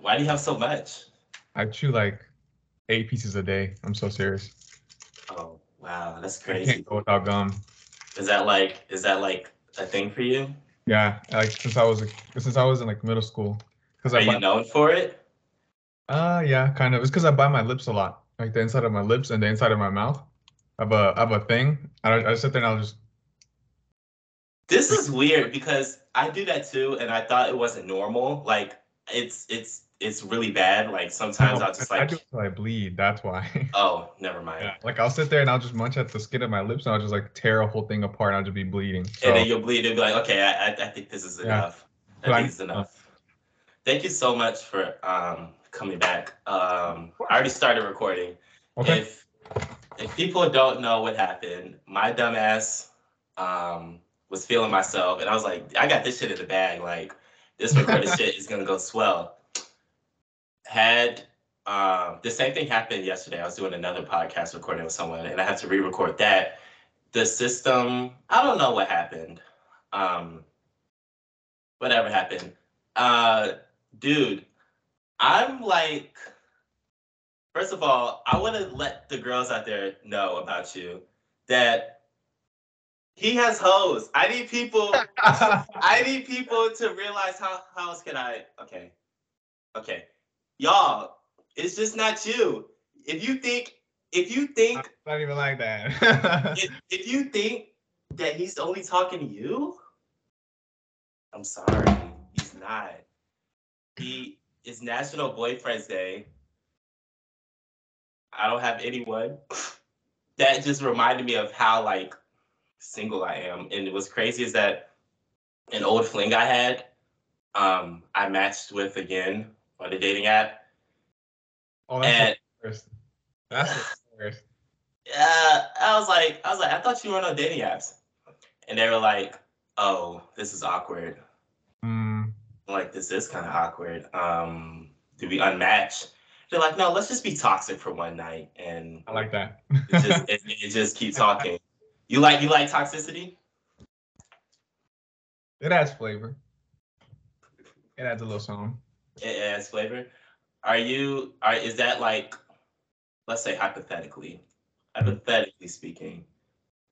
Why do you have so much? I chew like eight pieces a day. I'm so serious. Oh wow, that's crazy. I can't go without gum. Is that like is that like a thing for you? Yeah, like since I was a, since I was in like middle school. Because Are I you known for it? uh yeah, kind of. It's because I buy my lips a lot, like the inside of my lips and the inside of my mouth. I have a I have a thing. I I sit there and I'll just This is weird because I do that too, and I thought it wasn't normal. Like it's it's it's really bad. Like sometimes I'll just I, I like, do I bleed. That's why. oh, never mind. Yeah, like I'll sit there and I'll just munch at the skin of my lips and I'll just like tear a whole thing apart and I'll just be bleeding. So And then you'll bleed and be like, okay, I, I, I think this is Yeah. enough. I But I- think it's enough. Thank you so much for um coming back. Um, I already started recording. okay. If if people don't know what happened, my dumbass um was feeling myself, and I was like, I got this shit in the bag. Like this recorded shit is gonna go swell. Had um the same thing happened yesterday. I was doing another podcast recording with someone, and I had to re-record that. The system, I don't know what happened. Um, whatever happened. Uh, dude, I'm like. First of all, I want to let the girls out there know about you that he has hoes. I need people. I need people to realize how how else can I? Okay, okay, y'all. It's just not you. If you think, if you think, not even like that. if, if you think that he's only talking to you, I'm sorry, he's not. He is National Boyfriend's Day. I don't have anyone. That just reminded me of how like single I am. And what's crazy is that an old fling I had, um, I matched with again on the dating app. oh, that's And the worst. That's the worst. uh, I was like, I was like, I thought you weren't on dating apps. And they were like, oh, this is awkward. Mm, like, this is kind of awkward. Um, do we unmatch? They're like, no, let's just be toxic for one night. And I like that. it just it, it just keep talking. You like you like toxicity? it adds flavor. It adds a little song. It adds flavor. Are you are is that like let's say hypothetically, hypothetically speaking,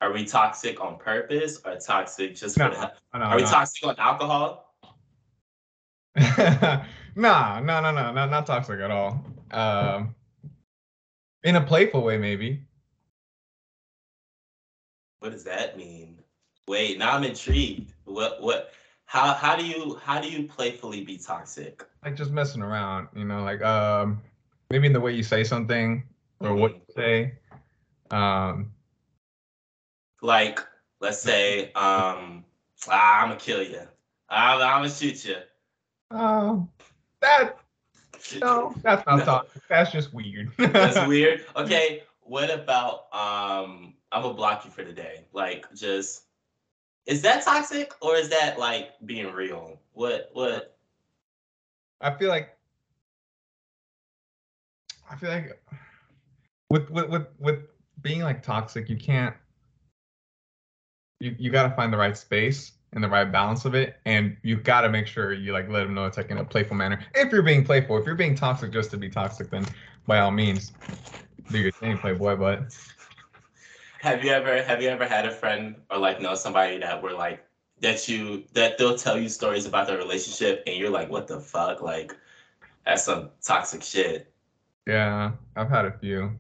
are we toxic on purpose or toxic just for No, the, Oh, no, are we no. toxic on alcohol? nah, no, no, no, no, not toxic at all. Um, in a playful way, maybe. What does that mean? Wait, now I'm intrigued. What what how how do you how do you playfully be toxic? Like just messing around, you know, like um, maybe in the way you say something or what you say. Um, Like let's say um ah, I'm gonna kill you. I'm, I'm gonna shoot you. oh, that no, that's not No. toxic. That's just weird. That's weird. Okay, what about um I'm gonna block you for the day. Like just is that toxic or is that like being real? What what I feel like I feel like with with with with being like toxic, you can't you you got to find the right space and the right balance of it and you got to make sure you like let them know it's like in a playful manner. If you're being playful, if you're being toxic just to be toxic then by all means do your thing, playboy, but have you ever have you ever had a friend or like know somebody that were like that you that they'll tell you stories about their relationship and you're like, what the fuck? Like that's some toxic shit. yeah, I've had a few.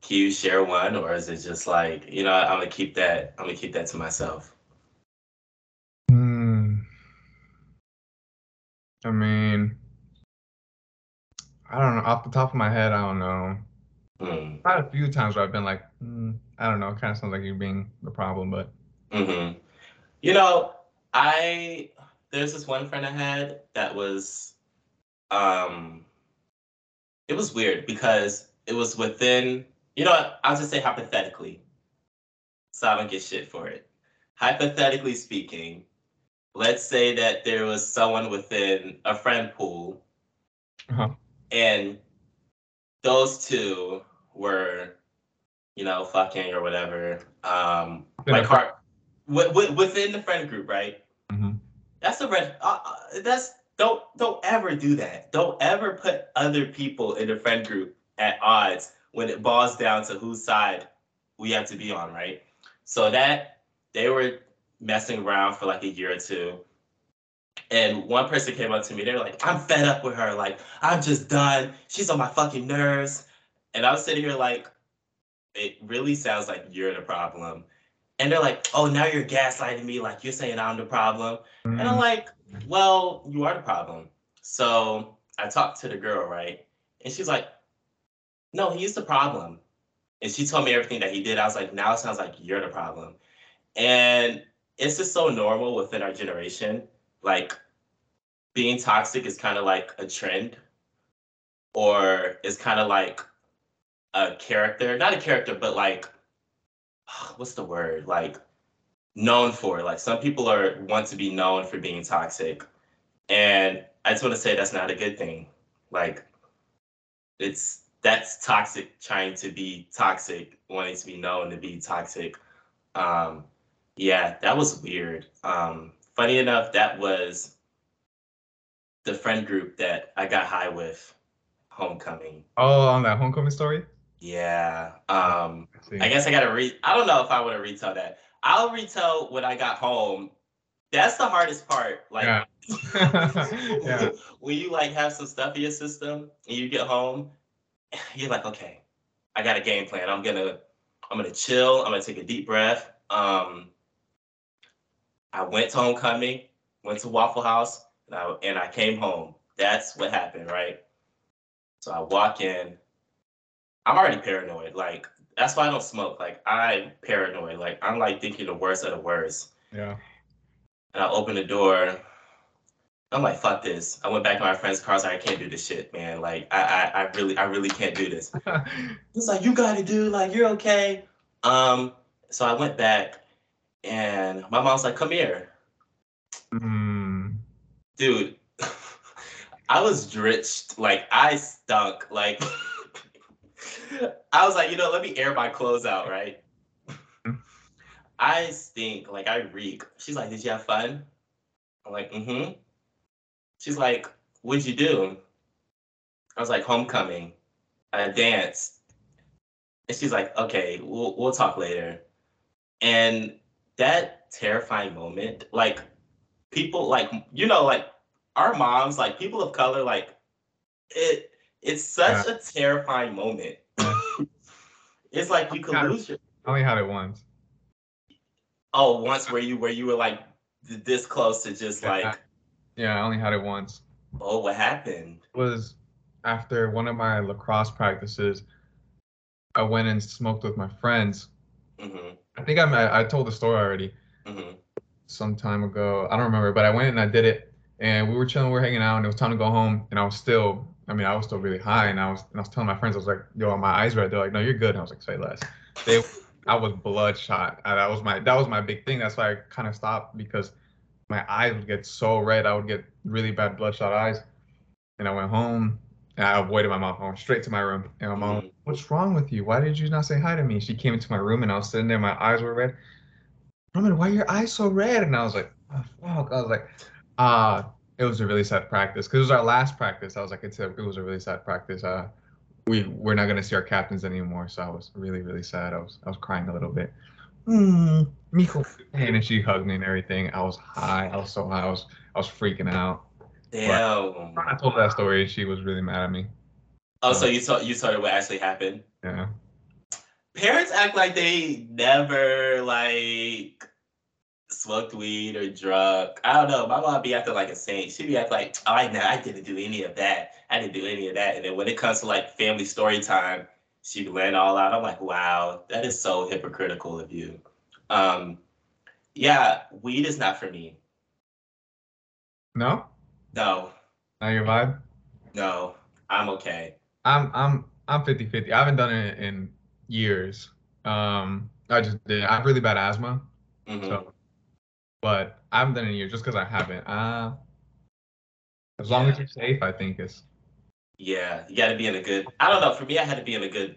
Can you share one or is it just like, you know, I'm gonna keep that I'm gonna keep that to myself? Hmm. I mean, I don't know. Off the top of my head, I don't know. Hmm. Had a few times where I've been like, mm, I don't know. It kind of sounds like you're being the problem, but hmm You know, I there's this one friend I had that was, um, it was weird because it was within. You know, I'll just say hypothetically, so I don't get shit for it. Hypothetically speaking, let's say that there was someone within a friend pool, Uh-huh. and those two were, you know, fucking or whatever. Um, a like heart wi- wi- within the friend group, right? Mhm. That's a red. Uh, uh, that's don't don't ever do that. Don't ever put other people in the friend group at odds when it boils down to whose side we have to be on, right? So that they were messing around for like a year or two. And one person came up to me, they were like, I'm fed up with her. Like, I'm just done. She's on my fucking nerves. And I was sitting here like, it really sounds like you're the problem. And they're like, oh, now you're gaslighting me. Like, you're saying I'm the problem. Mm-hmm. And I'm mm. like, well, you are the problem. So I talked to the girl, right? And she's like, no, he's the problem. And she told me everything that he did. I was like, now it sounds like you're the problem. And it's just so normal within our generation. Like being toxic is kind of like a trend or it's kind of like a character, not a character, but like what's the word? Like known for. Like some people are want to be known for being toxic. And I just want to say that's not a good thing. Like it's that's toxic trying to be toxic, wanting to be known to be toxic. Um yeah, that was weird. Um funny enough, that was the friend group that I got high with homecoming. Oh, on that homecoming story? Yeah. Um I, I guess I gotta read I don't know if I want to retell that. I'll retell when I got home. That's the hardest part. Like yeah. yeah. when you like have some stuff in your system and you get home, you're like, okay, I got a game plan. I'm gonna I'm gonna chill, I'm gonna take a deep breath. Um I went to homecoming, went to Waffle House, and I and I came home. That's what happened, right? So I walk in. I'm already paranoid. Like that's why I don't smoke. Like I'm paranoid. Like I'm like thinking the worst of the worst. Yeah. And I open the door. I'm like, fuck this. I went back to my friend's car. I was like, I can't do this shit, man. Like, I, I, I really, I really can't do this. It's like, you got it, dude. Like, you're okay. Um, so I went back, and my mom's like, come here. Mm. Dude, I was drenched. Like, I stunk. Like. I was like, you know, let me air my clothes out, right? I stink, like I reek. She's like, did you have fun? I'm like, mm-hmm. She's like, what'd you do? I was like, homecoming. I danced. And she's like, okay, we'll we'll talk later. And that terrifying moment, like people like you know, like our moms, like people of color, like it it's such yeah. a terrifying moment it's like you could lose your. I only had it once. Oh, once where you where you were like this close to just yeah, like. yeah, I only had it once. Oh, what happened? It was after one of my lacrosse practices. I went and smoked with my friends. Mm-hmm. I think I I told the story already. Mm-hmm. Some time ago, I don't remember, but I went and I did it, and we were chilling, we were hanging out, and it was time to go home, and I was still I mean, I was still really high, and I was and I was telling my friends, I was like, "Yo, my eyes red." They're like, "No, you're good." And I was like, "Say less." They, I was bloodshot. And that was my that was my big thing. That's why I kind of stopped because my eyes would get so red. I would get really bad bloodshot eyes. And I went home and I avoided my mom. I went straight to my room. And my mom, mm. "What's wrong with you? Why did you not say hi to me?" She came into my room and I was sitting there. My eyes were red. Roman, why are your eyes so red? And I was like, oh, fuck. I was like, uh, it was a really sad practice because it was our last practice. I was like, it's a, it was a really sad practice. Uh, we we're not gonna see our captains anymore, so I was really really sad. I was I was crying a little bit. Mm, Miko, and she hugged me and everything. I was high. I was so high. I was I was freaking out. Damn. But I told that story. She was really mad at me. Oh, so, so you told you told what actually happened? Yeah. Parents act like they never like smoked weed or drunk. I don't know. My mom be acting like a saint. She be acting like, oh, I know, I didn't do any of that. I didn't do any of that. And then when it comes to like family story time, she be laying all out. I'm like, wow, that is so hypocritical of you. Um, yeah, weed is not for me. No. No. Not your vibe. No, I'm okay. I'm I'm I'm 50-50. I haven't done it in years. Um, I just did. I have really bad asthma. Mm-hmm. So but I haven't done it in years just because I haven't. Uh, as long as you're safe, I think is. Yeah, you got to be in a good. I don't know. For me, I had to be in a good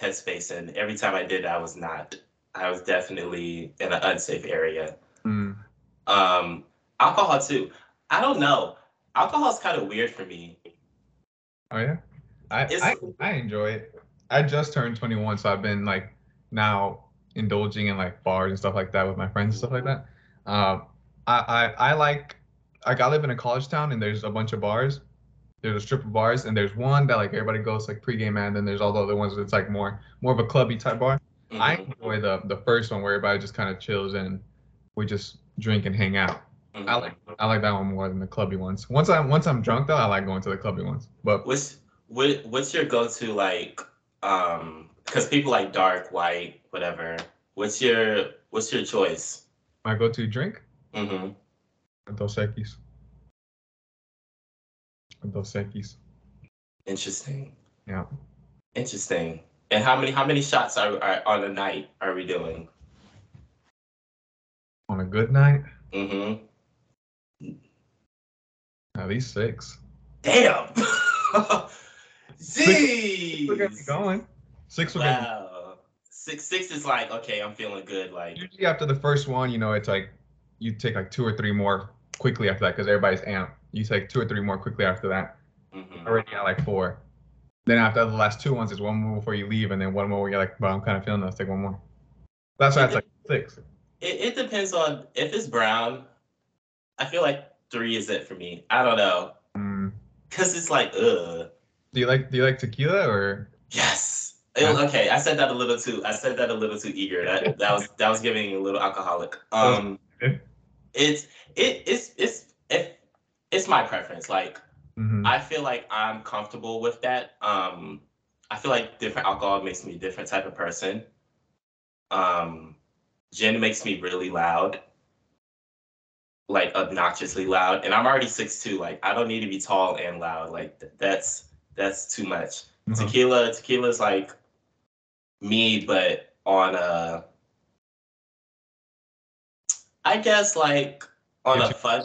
headspace, and every time I did, I was not. I was definitely in an unsafe area. Mm. Um, alcohol too. I don't know. Alcohol's kind of weird for me. Oh yeah, I, I I enjoy it. I just turned 21, so I've been like now indulging in like bars and stuff like that with my friends and stuff like that. Um, I, I I like like I live in a college town and there's a bunch of bars. There's a strip of bars and there's one that like everybody goes like pregame at, and then there's all the other ones that's like more more of a clubby type bar. I Mhm, enjoy the the first one where everybody just kind of chills and we just drink and hang out. I like I like that one more than the clubby ones. Once I'm once I'm drunk though, I like going to the clubby ones. But What's what, what's your go-to like? Um, because people like dark, white, whatever. What's your what's your choice? my go-to drink, Mm-hmm. Dos Equis. Dos Equis. Interesting. Yeah. Interesting. And how many how many shots are, are on a night are we doing? On a good night, Mm hmm at least six. Damn. Six will get me going. Six me. Wow. Six six is like okay, I'm feeling good. Like Usually after the first one, you know, it's like you take like two or three more quickly after that because everybody's amped. You take two or three more quickly after that. mhm. Already at like four. Then after the last two ones, it's one more before you leave, and then one more where you're like, "But I'm kind of feeling this. Take one more. That's why it's like six. It, it depends on if it's brown. I feel like three is it for me. I don't know. Mm. Cause it's like, ugh. Do you like Do you like tequila or? Yes. It- okay, I said that a little too. I said that a little too eager. That that was that was giving a little alcoholic. Um, it's it it's it's it, it's my preference. Like Mhm. I feel like I'm comfortable with that. Um, I feel like different alcohol makes me a different type of person. Um, gin makes me really loud, like obnoxiously loud, and I'm already six two. Like I don't need to be tall and loud. Like th- that's that's too much. Mhm. Tequila, tequila's like me, but on a, I guess like on Get a you- fun.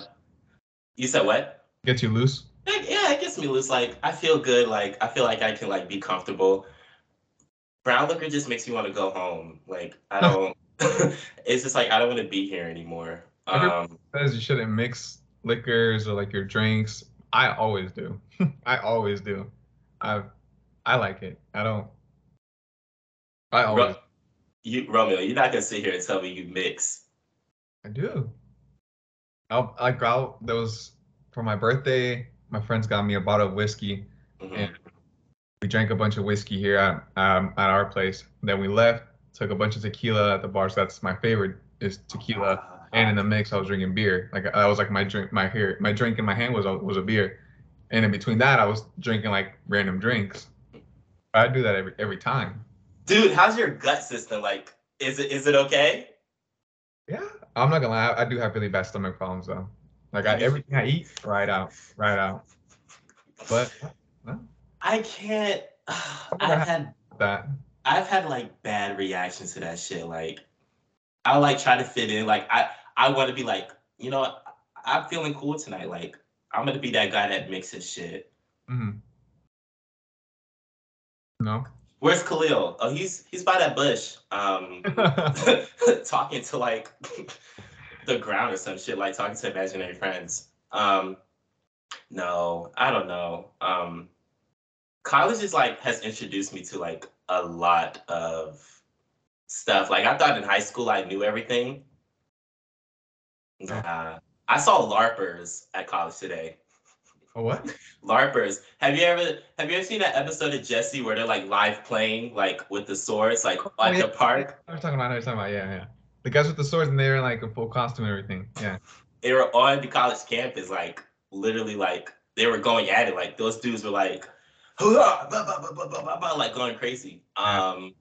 You said what? gets you loose. Like, yeah, it gets me loose. Like I feel good. Like I feel like I can like be comfortable. Brown liquor just makes me want to go home. Like I don't. it's just like I don't want to be here anymore. Um, says you shouldn't mix liquors or like your drinks. I always do. I always do. I I like it. I don't. I always. You Romeo, you're not gonna sit here and tell me you mix. I do. I'll like I'll there was for my birthday. My friends got me a bottle of whiskey. Mhm. And we drank a bunch of whiskey here at um, at our place. Then we left. Took a bunch of tequila at the bar. So that's my favorite is tequila. And in the mix I was drinking beer. Like that was like my drink, my hair, my drink in my hand was a, was a beer, and in between that I was drinking like random drinks. I do that every every time. Dude, how's your gut system? Like, is it is it okay? Yeah, I'm not gonna lie, I, I do have really bad stomach problems though. Like I, everything I eat, right out, right out. But I can't. I've had that I've had like bad reactions to that shit. Like, I like try to fit in. Like, I I want to be like, you know. I'm feeling cool tonight. Like, I'm gonna be that guy that mixes shit. Mm-hmm. no. Where's Khalil? Oh, he's he's by that bush. Um, talking to like the ground or some shit, like talking to imaginary friends. Um, no, I don't know. Um, college is like has introduced me to like a lot of stuff. Like I thought in high school I knew everything. Nah, I saw LARPers at college today. A what? LARPers. Have you ever have you ever seen that episode of Jesse where they're like live playing like with the swords like at yeah. the park? I was talking about. I was talking about. Yeah, yeah. The guys with the swords and they're in like a full costume and everything. Yeah. they were on the college campus, like literally, like they were going at it. Like those dudes were like, blah, blah, blah, like going crazy. Um,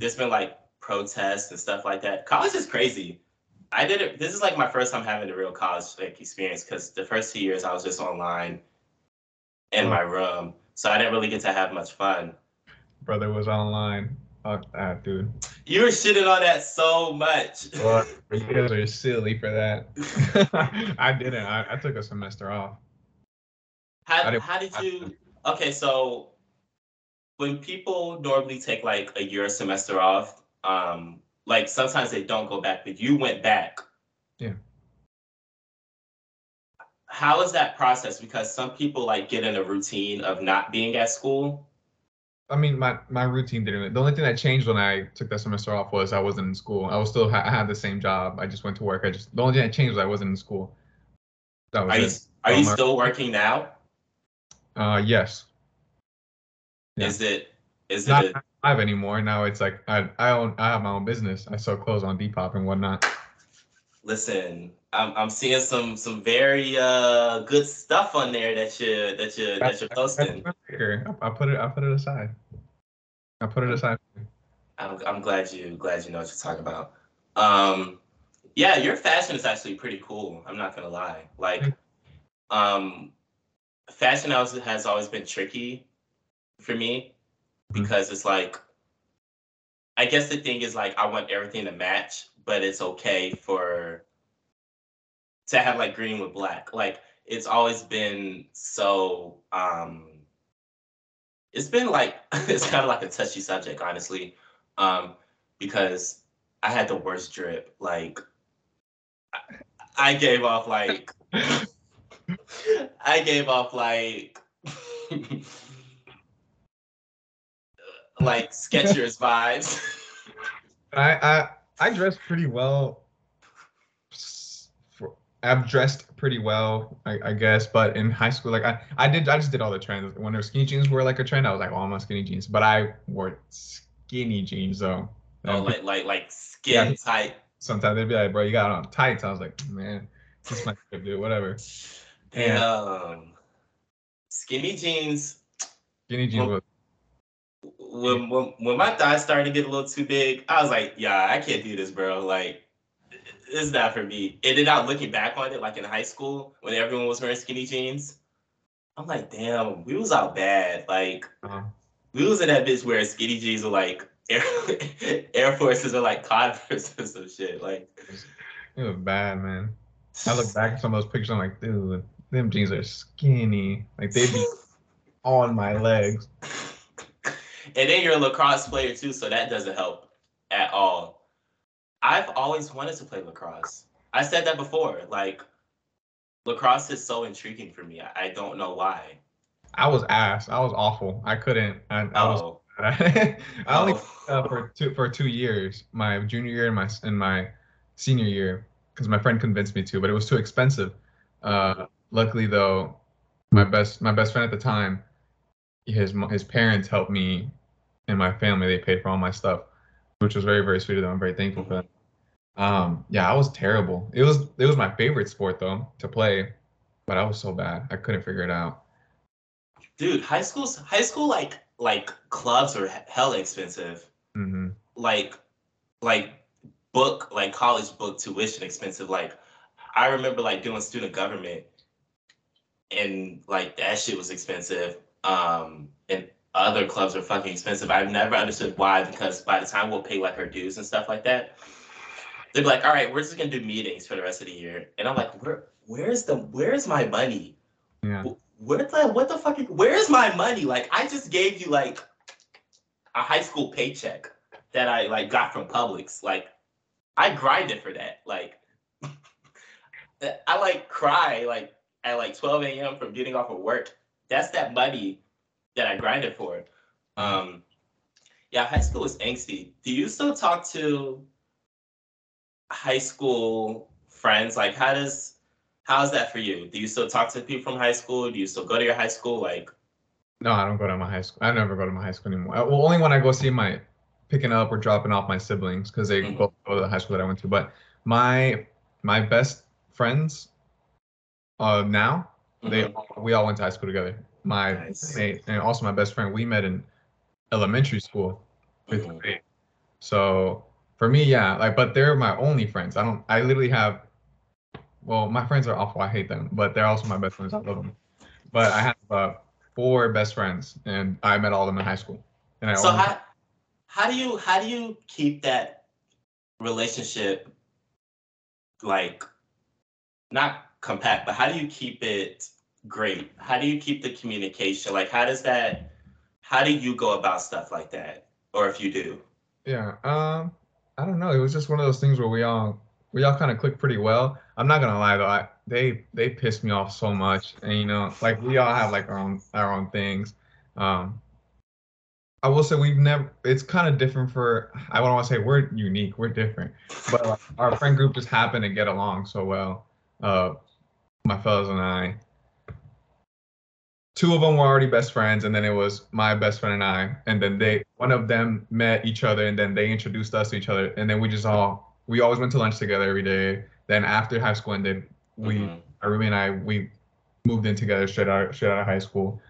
there's been like protests and stuff like that. College is crazy. I did it. This is like my first time having a real college like experience because the first two years I was just online in my room, so I didn't really get to have much fun. Brother was online. Fuck that, dude. You were shitting on that so much. What? You guys are silly for that. I didn't. I, I took a semester off. How, how did you? Okay, so when people normally take like a year semester off, um, like sometimes they don't go back, but you went back. Yeah. how is that process? Because some people like get in a routine of not being at school. I mean, my my routine didn't. The only thing that changed when I took that semester off was I wasn't in school. I was still I had the same job. I just went to work. I just the only thing that changed was I wasn't in school. That was are you are you still working now? Uh, yes. Yeah. Is it is Not it live anymore? Now it's like I I own I have my own business. I sell clothes on Depop and whatnot. Listen, I'm I'm seeing some some very uh good stuff on there that you that you that you're posting. I put it I put it aside. I put it aside. I'm I'm glad you glad you know what you're talking about. Um, yeah, your fashion is actually pretty cool. I'm not gonna lie. Like, um, fashion has has always been tricky for me mm-hmm. because it's like, I guess the thing is like I want everything to match, but it's okay for to have like green with black. Like it's always been so um it's been like it's kind of like a touchy subject, honestly. Um, because I had the worst drip. Like I, I gave off like I gave off like like Skechers vibes. I I I dress pretty well I've dressed pretty well, I, I, guess. But in high school, like I, I did, I just did all the trends. When their skinny jeans were like a trend, I was like, oh, I'm on skinny jeans. But I wore skinny jeans though. Oh, like like like skin yeah. tight. Sometimes they'd be like, bro, you got on tights. I was like, man, this might do whatever. Damn. And, skinny jeans. Skinny jeans. When, when, when when my thighs started to get a little too big, I was like, yeah, I can't do this, bro. Like it's not for me. And then out looking back on it, like in high school when everyone was wearing skinny jeans, I'm like, damn, we was out bad. Like uh-huh. we was in that bitch wearing skinny jeans with like Air, Air Forces or like Converse or some shit. Like it was bad, man. I look back at some of those pictures, I'm like, dude, them jeans are skinny. Like they'd be on my legs. And then you're a lacrosse player too, so that doesn't help at all. I've always wanted to play lacrosse. I said that before. Like lacrosse is so intriguing for me. I, I don't know why. I was ass. I was awful. I couldn't. I, I oh. was. I only oh. uh, for two for two years. My junior year and my and my senior year, because my friend convinced me to, but it was too expensive. Uh, luckily though, my best my best friend at the time, his his parents helped me and my family. They paid for all my stuff which was very very sweet of them. I'm very thankful for that. Um, yeah, I was terrible. It was it was my favorite sport though to play, but I was so bad. I couldn't figure it out. Dude, high school's high school like like clubs are hella expensive. Mm-hmm. Like like book like college book tuition expensive. Like I remember like doing student government and like that shit was expensive. Um and other clubs are fucking expensive. I've never understood why, because by the time we'll pay like our dues and stuff like that, they're like, all right, we're just gonna do meetings for the rest of the year. And I'm like, where where's the where's my money? Yeah. Where the what the fuck where's my money? Like I just gave you like a high school paycheck that I like got from Publix. Like I grinded for that. Like I like cry like at like 12 a.m. from getting off of work. That's that money that I grinded for. Um, yeah, high school was angsty. Do you still talk to high school friends? Like, how does how's that for you? Do you still talk to people from high school? Do you still go to your high school? Like, no, I don't go to my high school. I never go to my high school anymore. Well, only when I go see my picking up or dropping off my siblings because they mm-hmm. both go to the high school that I went to. But my my best friends uh now mm-hmm. they we all went to high school together my nice. mate and also my best friend, we met in elementary school, fifth mm-hmm. grade. So for me, yeah, like, but they're my only friends. I don't, I literally have, well, my friends are awful. I hate them, but they're also my best friends. I love them. But I have uh, four best friends, and I met all of them in high school. And I so how, how do you how do you keep that relationship like not compact, but how do you keep it great. How do you keep the communication? Like, how does that? How do you go about stuff like that, or if you do? Yeah, um, I don't know. It was just one of those things where we all we all kind of clicked pretty well. I'm not gonna lie though, I, they they piss me off so much, and you know, like we all have like our own our own things. Um, I will say we've never. It's kind of different for. I don't want to say we're unique. We're different, but like, our friend group just happened to get along so well. Uh, my fellows and I. Two of them were already best friends, and then it was my best friend and I, and then they one of them met each other, and then they introduced us to each other, and then we just all we always went to lunch together every day. Then after high school ended, we Mhm. our roommate and I we moved in together straight out straight out of high school.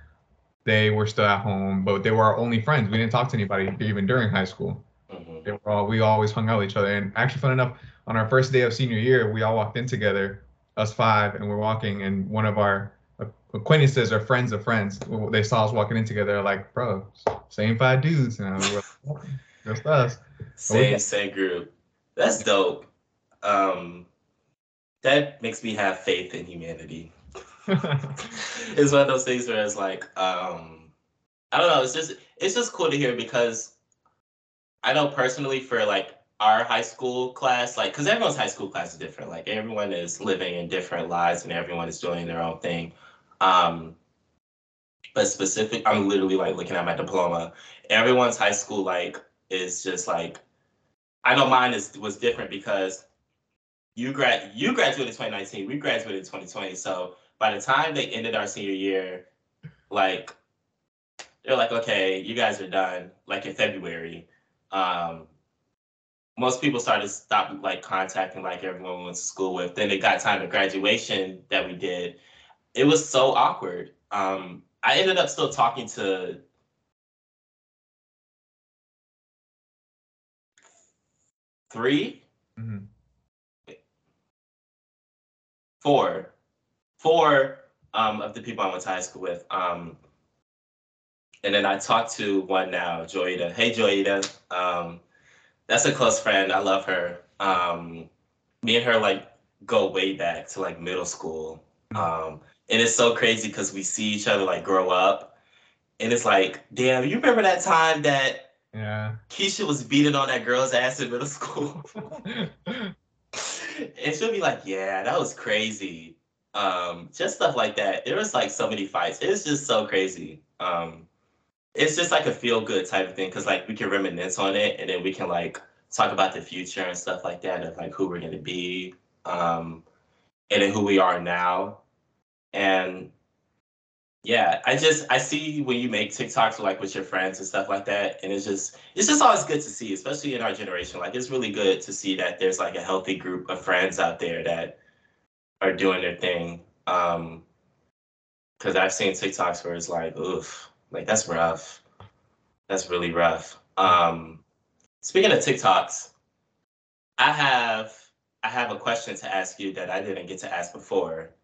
They were still at home, but they were our only friends. We didn't talk to anybody even during high school. Mhm. They were all we always hung out with each other. And actually, fun enough, on our first day of senior year, we all walked in together, us five, and we're walking, and one of our acquaintances or friends of friends, they saw us walking in together, like, bro, same five dudes, and we were like, just us. Same same group. That's dope. Um, that makes me have faith in humanity. it's one of those things where it's like, um, I don't know. It's just it's just cool to hear because I know personally for like our high school class, like because everyone's high school class is different. Like everyone is living in different lives and everyone is doing their own thing. Um, but specific, I'm literally like looking at my diploma. Everyone's high school like is just like I know mine is was different because you grad you graduated in 2019, we graduated in 2020. So by the time they ended our senior year, like they're like, okay, you guys are done, like in February. Um, most people started to stop like contacting like everyone we went to school with. Then it got time to graduation that we did. It was so awkward. Um, I ended up still talking to three, Mhm. four, four um, of the people I went to high school with. Um, and then I talked to one now, Joyita. Hey, Joyita. Um, that's a close friend. I love her. Um, me and her like go way back to like middle school. Um, and it's so crazy because we see each other like grow up. And it's like, damn, you remember that time that Yeah. Keisha was beating on that girl's ass in middle school? and she'll be like, "Yeah, that was crazy." Um, just stuff like that. There was like so many fights. It's just so crazy. Um, it's just like a feel good type of thing because like we can reminisce on it and then we can like talk about the future and stuff like that of like who we're gonna be, um, and then who we are now. And yeah, I just I see when you make TikToks like with your friends and stuff like that, and it's just it's just always good to see, especially in our generation. Like it's really good to see that there's like a healthy group of friends out there that are doing their thing. Um, because I've seen TikToks where it's like, oof, like that's rough. That's really rough. Um, speaking of TikToks, I have I have a question to ask you that I didn't get to ask before.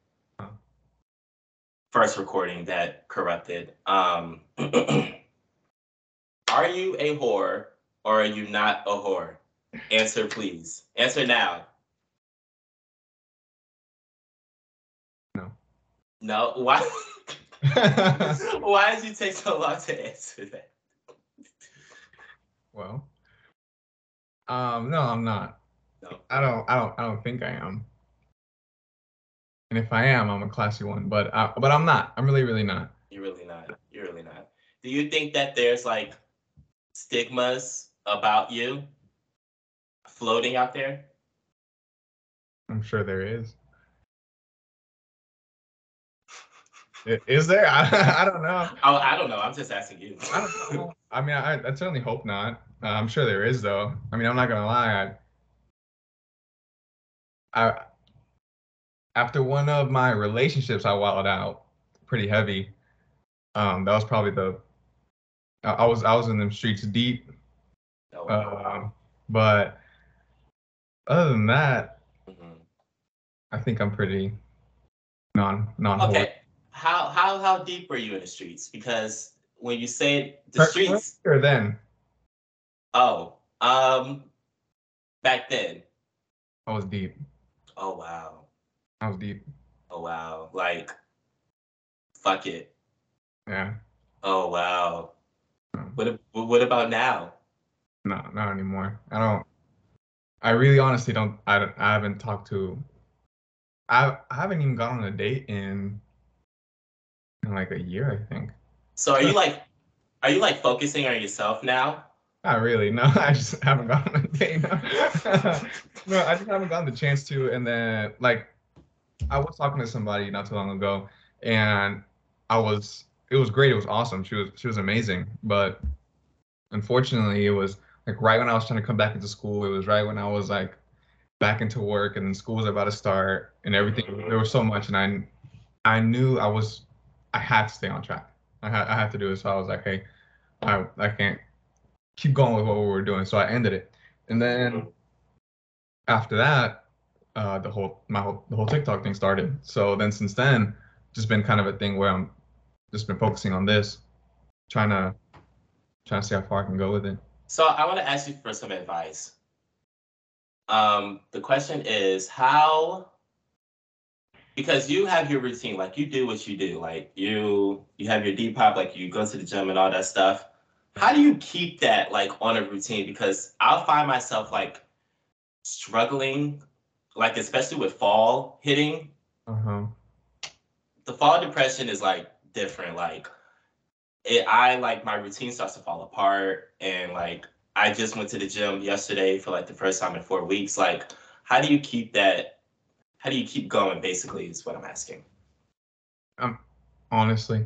First recording that corrupted. Um, are you a whore or are you not a whore? Answer, please. Answer now. No. No. Why? Why did you take so long to answer that? well, um, no, I'm not. No. I don't. I don't. I don't think I am. And if I am, I'm a classy one. But uh, but I'm not. I'm really really not. You're really not. You're really not. Do you think that there's like stigmas about you floating out there? I'm sure there is. Is there? I, I don't know. Oh, I don't know. I'm just asking you. I don't know. I mean, I, I certainly hope not. Uh, I'm sure there is, though. I mean, I'm not gonna lie. I, I after one of my relationships, I wilded out pretty heavy. Um, that was probably the. I, I was I was in them streets deep. No. Um, but other than that, Mhm. I think I'm pretty non non. Okay. How how how deep were you in the streets? Because when you say the streets, Or then oh, um, back then, I was deep. oh wow, I was deep. oh wow, like, fuck it, Yeah. oh wow. What what about now? No, not anymore. I don't. I really honestly don't. I don't. I haven't talked to I I haven't even gone on a date in in like a year, I think. So are you like, are you like focusing on yourself now? Not really. No, I just haven't gone on a date. No. no, I just haven't gotten the chance to. And then like I was talking to somebody not too long ago and I was it was great. It was awesome. She was she was amazing. But unfortunately it was like right when I was trying to come back into school. It was right when I was like back into work and then school was about to start and everything. Mm-hmm. There was so much and I I knew I was I had to stay on track. I had I had to do it. So I was like, hey, I I can't keep going with what we were doing. So I ended it. And then mm-hmm. after that, uh, the whole my whole the whole TikTok thing started. So then since then, just been kind of a thing where I'm just been focusing on this, trying to trying to see how far I can go with it. So I want to ask you for some advice. Um, the question is how because you have your routine, like you do what you do, like you you have your Depop, like you go to the gym and all that stuff. How do you keep that like on a routine? Because I'll find myself like struggling, like especially with fall hitting. Uh-huh. The fall depression is like different. Like it, I like my routine starts to fall apart, and like I just went to the gym yesterday for like the first time in four weeks. Like, how do you keep that? How do you keep going? Basically, is what I'm asking. Um, honestly,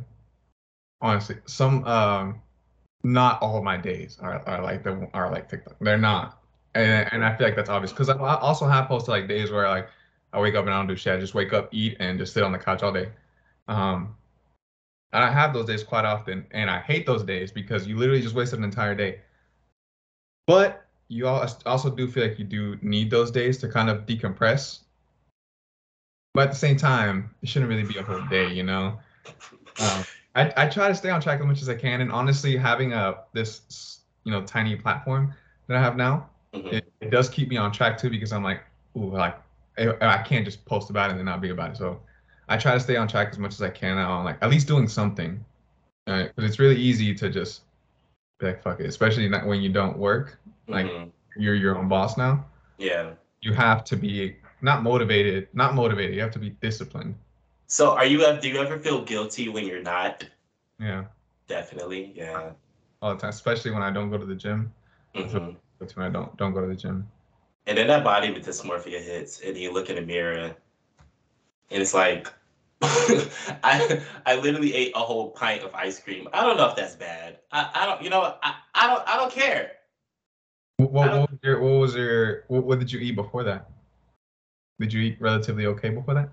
honestly, some um, not all my days are, are like the are like TikTok. They're not, and and I feel like that's obvious because I also have posted like days where like I wake up and I don't do shit. I just wake up, eat, and just sit on the couch all day. Um, and I have those days quite often, and I hate those days because you literally just wasted an entire day. But you also do feel like you do need those days to kind of decompress. But at the same time, it shouldn't really be a whole day, you know. Um, I, I try to stay on track as much as I can, and honestly, having a this you know tiny platform that I have now, mm-hmm. it, it, does keep me on track too because I'm like, ooh, like I, I can't just post about it and then not be about it. So I try to stay on track as much as I can on like at least doing something. Right? Because it's really easy to just be like fuck it, especially not when you don't work. Like mm-hmm. you're your own boss now. Yeah. You have to be not motivated, not motivated. You have to be disciplined. So are you do you ever feel guilty when you're not? Yeah. Definitely. Yeah. All the time, especially when I don't go to the gym. Mm-hmm. That's when I don't don't go to the gym. And then that body dysmorphia hits, and you look in the mirror, and it's like I I literally ate a whole pint of ice cream. I don't know if that's bad. I, I don't you know I, I don't I don't care. What, what, what was your what was your what, what did you eat before that? Did you eat relatively okay before that?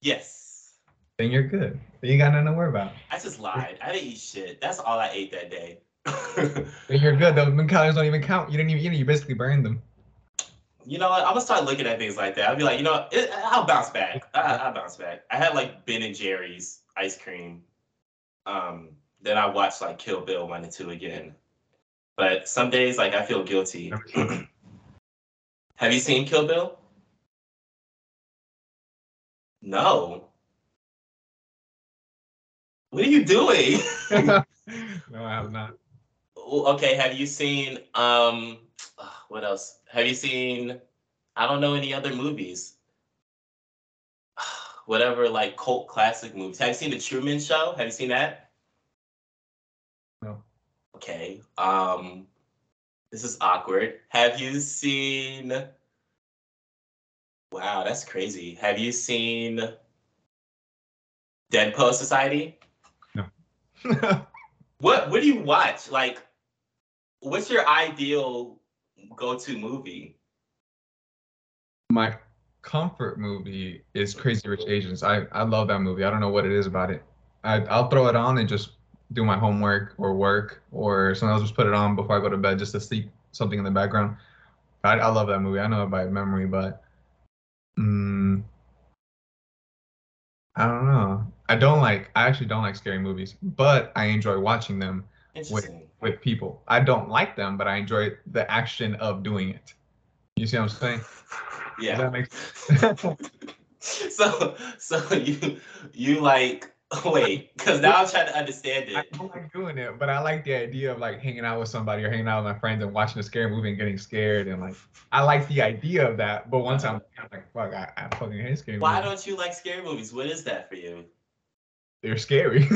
Yes. Then you're good. Then you got nothing to worry about. I just lied. I didn't eat shit. That's all I ate that day. you're good. Those calories don't even count. You didn't even eat You basically burned them you know what? I'm gonna start looking at things like that. I'll be like, you know, it, I'll bounce back. I, will bounce back. I had like Ben and Jerry's ice cream. Um, then I watched like Kill Bill one and two again. But some days, like I feel guilty. Have you seen Kill Bill? No. What are you doing? no, I have not. Okay, have you seen um what else? Have you seen? I don't know any other movies. Whatever, like cult classic movies. Have you seen the Truman Show? Have you seen that? No. Okay. Um, this is awkward. Have you seen? Wow, that's crazy. Have you seen Dead Poet Society? No. what What do you watch? Like, what's your ideal go-to movie? My comfort movie is Crazy Rich Asians. I, I love that movie. I don't know what it is about it. I, I'll throw it on and just do my homework or work, or sometimes just put it on before I go to bed just to sleep something in the background. I, I love that movie. I know it by memory, but mm, I don't know. I don't like. I actually don't like scary movies, but I enjoy watching them with with people. I don't like them, but I enjoy the action of doing it. You see what I'm saying? Yeah. Make sense? so so you you like Wait, because now I'm trying to understand it. I don't like doing it, but I like the idea of like hanging out with somebody or hanging out with my friends and watching a scary movie and getting scared and like I like the idea of that. But once I'm, I'm like, fuck, I, I fucking hate scary movies. Why movies. don't you like scary movies? What is that for you? They're scary.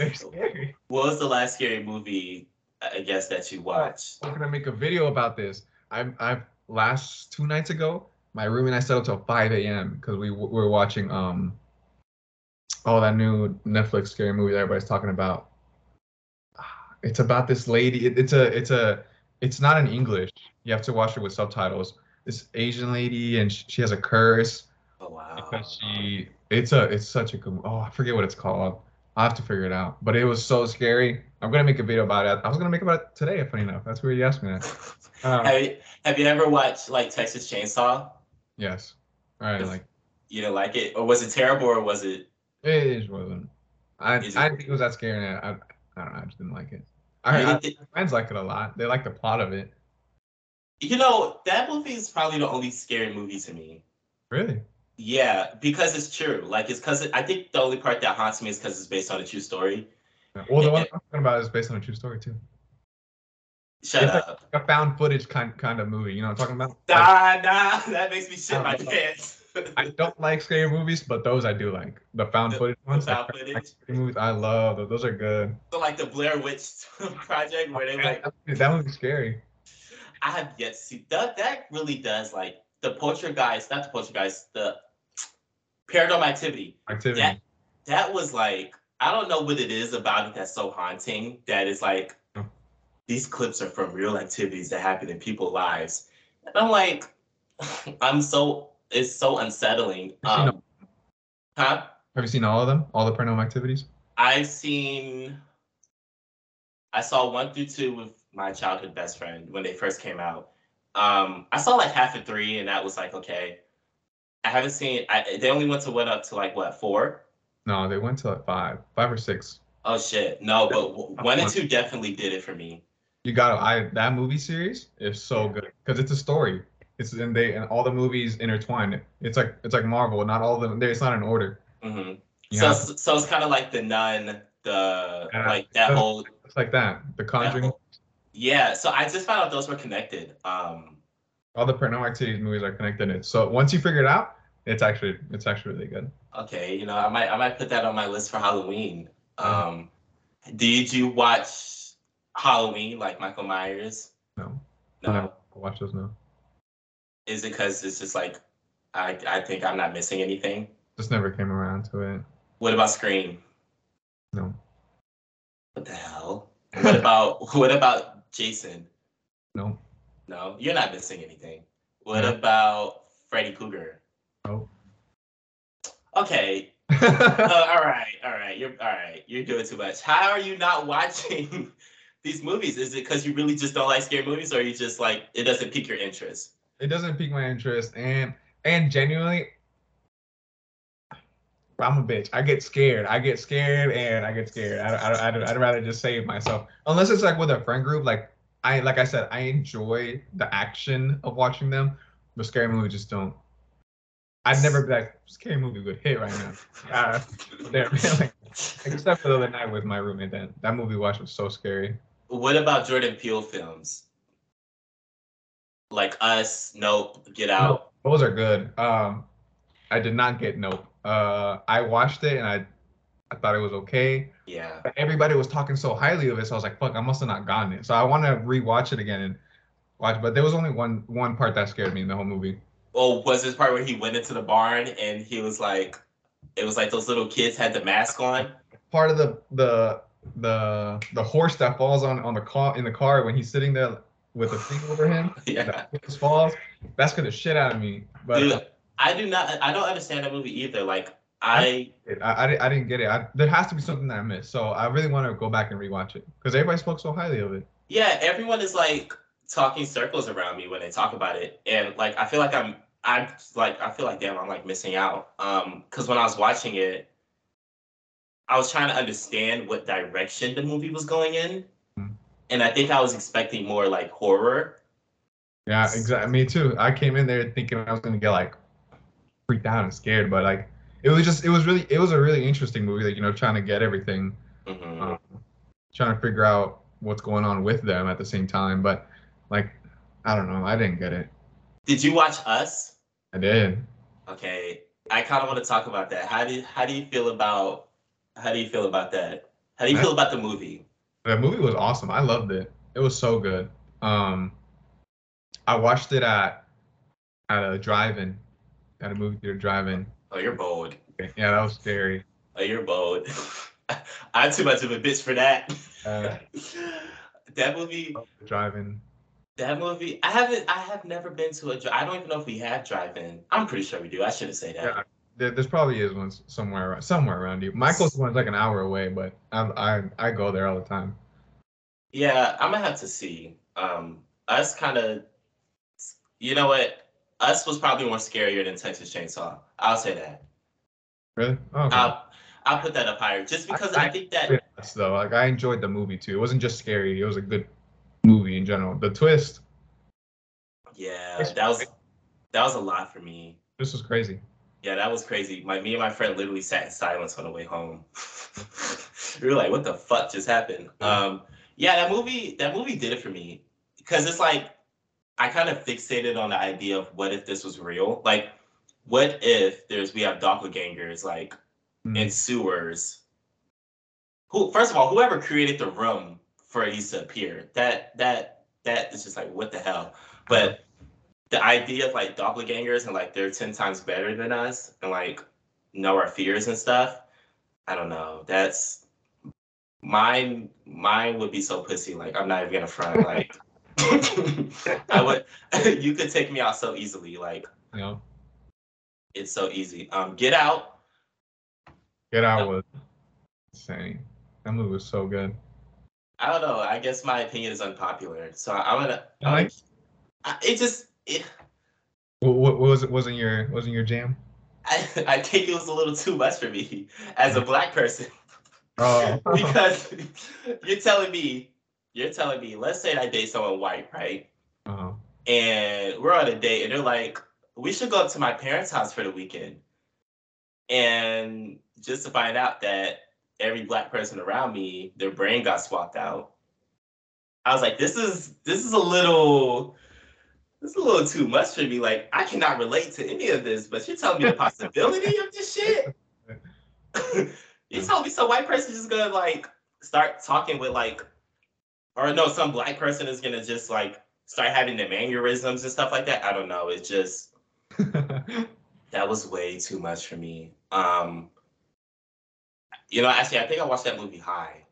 They're scary. What was the last scary movie I guess that you watched? I'm gonna make a video about this. I'm I've last two nights ago, my room and I stayed up till 5 a.m. because we, w- were watching um oh that new Netflix scary movie that everybody's talking about. It's about this lady. It, it's a it's a it's not in English. You have to watch it with subtitles. This Asian lady and she, she has a curse Oh wow. because she it's a it's such a good oh I forget what it's called. I have to figure it out. But it was so scary. I'm gonna make a video about it. I was gonna make about it today, funny enough. That's where you asked me that. Um, have you have you ever watched like Texas Chainsaw? yes. All right, like You didn't like it, or was it terrible, or was it? it just wasn't. I Is I didn't think it was that scary. and I I don't know. I just didn't like it. I, I, my friends like it a lot. They like the plot of it. You know, that movie is probably the only scary movie to me. Really? Yeah, because it's true. Like it's because I think the only part that haunts me is because it's based on a true story. Well, the one I'm talking about is based on a true story too. Shut It's like- up. A found footage kind kind of movie. You know what I'm talking about? Like, Nah, nah, that makes me shit my Um, pants. I don't like scary movies, but those I do like. The found The- footage ones. found like, footage? like movies, I love those. Those are good. so like the Blair Witch Project, where they like, that, that movie's scary. I have yet to see that. That really does like the Poltergeist, not the Poltergeist, the Paranormal Activity. Activity. That that was like I don't know what it is about it that's so haunting that it's like Oh. these clips are from real activities that happen in people's lives. And I'm like, I'm so it's so unsettling. Have you seen Um, huh? Have you seen all of them? All the paranormal activities? I've seen I saw one through two with my childhood best friend when they first came out. Um, I saw like half of three, and that was like okay. I haven't seen. I, they only went to what up to like what four? No, they went to like five, five or six. Oh shit, no, but one and two definitely did it for me. You got to I that movie series is so good because it's a story. It's and they and all the movies intertwined. It's like it's like Marvel. Not all of them. It's not in order. hmm You So, so it's kind of like the nun, the Yeah. like that whole it's like that. The Conjuring. yeah. So I just found out those were connected. Um, All the paranormal activities movies are connected. in. So once you figure it out, it's actually it's actually really good. okay, you know, I might I might put that on my list for Halloween. Um, did you watch Halloween like Michael Myers? No, No. No. watch those now. Is it because it's just like I I think I'm not missing anything? Just never came around to it. What about Scream? No. What the hell? What about what about Jason? No. No, you're not missing anything. What about Freddy Krueger? No. Okay. Uh, all right, all right. You're all right. You're doing too much. How are you not watching these movies? Is it because you really just don't like scary movies, or you just like it doesn't pique your interest? it doesn't pique my interest and and genuinely i'm a bitch i get scared i get scared and i get scared I, I, I'd, I'd rather just save myself unless it's like with a friend group like i like i said i enjoy the action of watching them but scary movies just don't i'd never be like scary movie would hit right now uh, there, like, except for the other night with my roommate then that movie watch was so scary What about Jordan Peele films? Like Us, Nope, Get Out. Those are good. Um, I did not get Nope. Uh, I watched it and I, I thought it was okay. Yeah. But everybody was talking so highly of it, so I was like, "Fuck, I must have not gotten it." So I want to rewatch it again and watch. But there was only one one part that scared me in the whole movie. Oh, was this part where he went into the barn and he was like, it was like those little kids had the mask on. Part of the the the the horse that falls on on the car in the car when he's sitting there with the thing over him. Yeah. Horse falls. That scared the shit out of me. But Dude, I do not. I don't understand that movie either. Like I, I, I, I didn't get it. I, there has to be something that I missed. So I really want to go back and rewatch it because everybody spoke so highly of it. yeah, everyone is like talking circles around me when they talk about it, and like I feel like I'm, I'm like I feel like damn, I'm like missing out. Um, because when I was watching it, I was trying to understand what direction the movie was going in, Mhm. and I think I was expecting more like horror. Yeah, exactly. Me too. I came in there thinking I was gonna get like freaked out and scared, but like it was just it was really it was a really interesting movie. Like you know, trying to get everything, Mhm. um, trying to figure out what's going on with them at the same time. But like, I don't know, I didn't get it. Did you watch Us? I did. Okay, I kind of want to talk about that. How do you, how do you feel about how do you feel about that? How do you I- feel about the movie? the movie was awesome. I loved it. It was so good. Um, I watched it at at a drive-in, at a movie theater drive-in. Oh, you're bold. Yeah, that was scary. Oh, you're bold. I'm too much of a bitch for that. Uh, that movie, drive-in. that movie. I haven't. I have never been to a. I don't even know if we have drive-in. I'm pretty sure we do. I shouldn't say that. Yeah, there, there's probably is one somewhere around, somewhere around you. My closest one's like an hour away, but I I, I go there all the time. Yeah, I'm gonna have to see. Um, us kind of, you know what? Us was probably more scarier than Texas Chainsaw. I'll say that. Really? Oh, okay. I'll, I'll put that up higher, just because I, think that. Though, like I enjoyed the movie too. It wasn't just scary; it was a good movie in general. The twist, Yeah, that was that was a lot for me. this was crazy. Yeah, that was crazy. My me and my friend literally sat in silence on the way home. we were like, "What the fuck just happened?" Um, yeah, that movie that movie did it for me because it's like I kind of fixated on the idea of what if this was real? Like, what if there's we have doppelgangers like Mm. in sewers? Who first of all, whoever created the room for these to appear, that that that is just like what the hell. But the idea of like doppelgangers and like they're ten times better than us and like know our fears and stuff. I don't know. That's mine. Mine would be so pussy. Like I'm not even gonna front. Like I would. you could take me out so easily. Like You know, it's so easy. Um, Get Out. Get Out was insane. That movie was so good. I don't know. I guess my opinion is unpopular, so I'm gonna. I like- it just. It, What, what was it? Wasn't your wasn't your jam? I, I think it was a little too much for me as a black person. Oh, because you're telling me, you're telling me, let's say I date someone white, right? oh, And we're on a date, and they're like, we should go up to my parents' house for the weekend. And just to find out that every black person around me, their brain got swapped out. I was like, this is this is a little this is a little too much for me. Like, I cannot relate to any of this, but you're telling me the possibility of this shit. you told me some white person just gonna like start talking with like, or no, some black person is gonna just like start having the mannerisms and stuff like that. I don't know. It's just that was way too much for me. Um, you know, actually, I think I watched that movie High.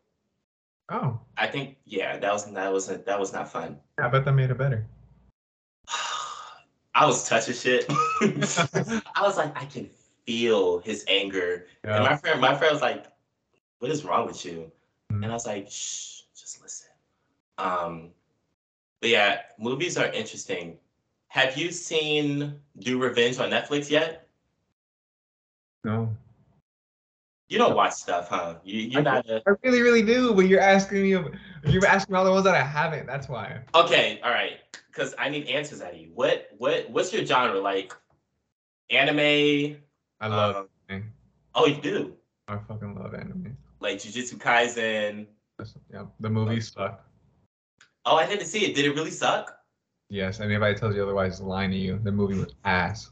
oh, I think yeah, that was that was that was not fun. yeah, I bet that made it better. I was touching shit. I was like, I can feel his anger. And my friend, my friend was like, "What is wrong with you?" Mhm. And I was like, "Shh, just listen." Um, but yeah, movies are interesting. Have you seen Do Revenge on Netflix yet? No, You don't watch stuff, huh? You you're not a I really, really do. But you're asking me. You're asking all the ones that I haven't. That's why. okay. All right, because I need answers out of you. What what what's your genre like? Anime? I love. um, anime. oh, you do I fucking love anime. like Jujutsu Kaisen. Yeah, the movies suck. Oh, I didn't see it. Did it really suck? Yes, and anybody tells you otherwise is lying to you. The movie was ass.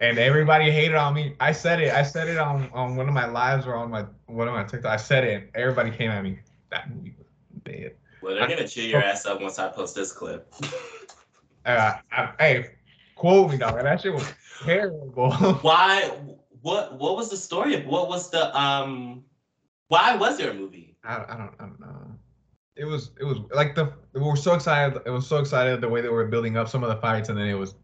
And everybody hated on me. I said it. I said it on, on one of my lives or on my one of my TikTok. I said it. Everybody came at me. That movie was bad. Well, they're gonna cheer your ass up once I post this clip. Uh, I, hey, quote me, dog. That shit was terrible. why? What? What was the story? of What was the um? Why was there a movie? I, I don't I don't know. It was it was like the we were so excited. It was so excited the way they were building up some of the fights, and then it was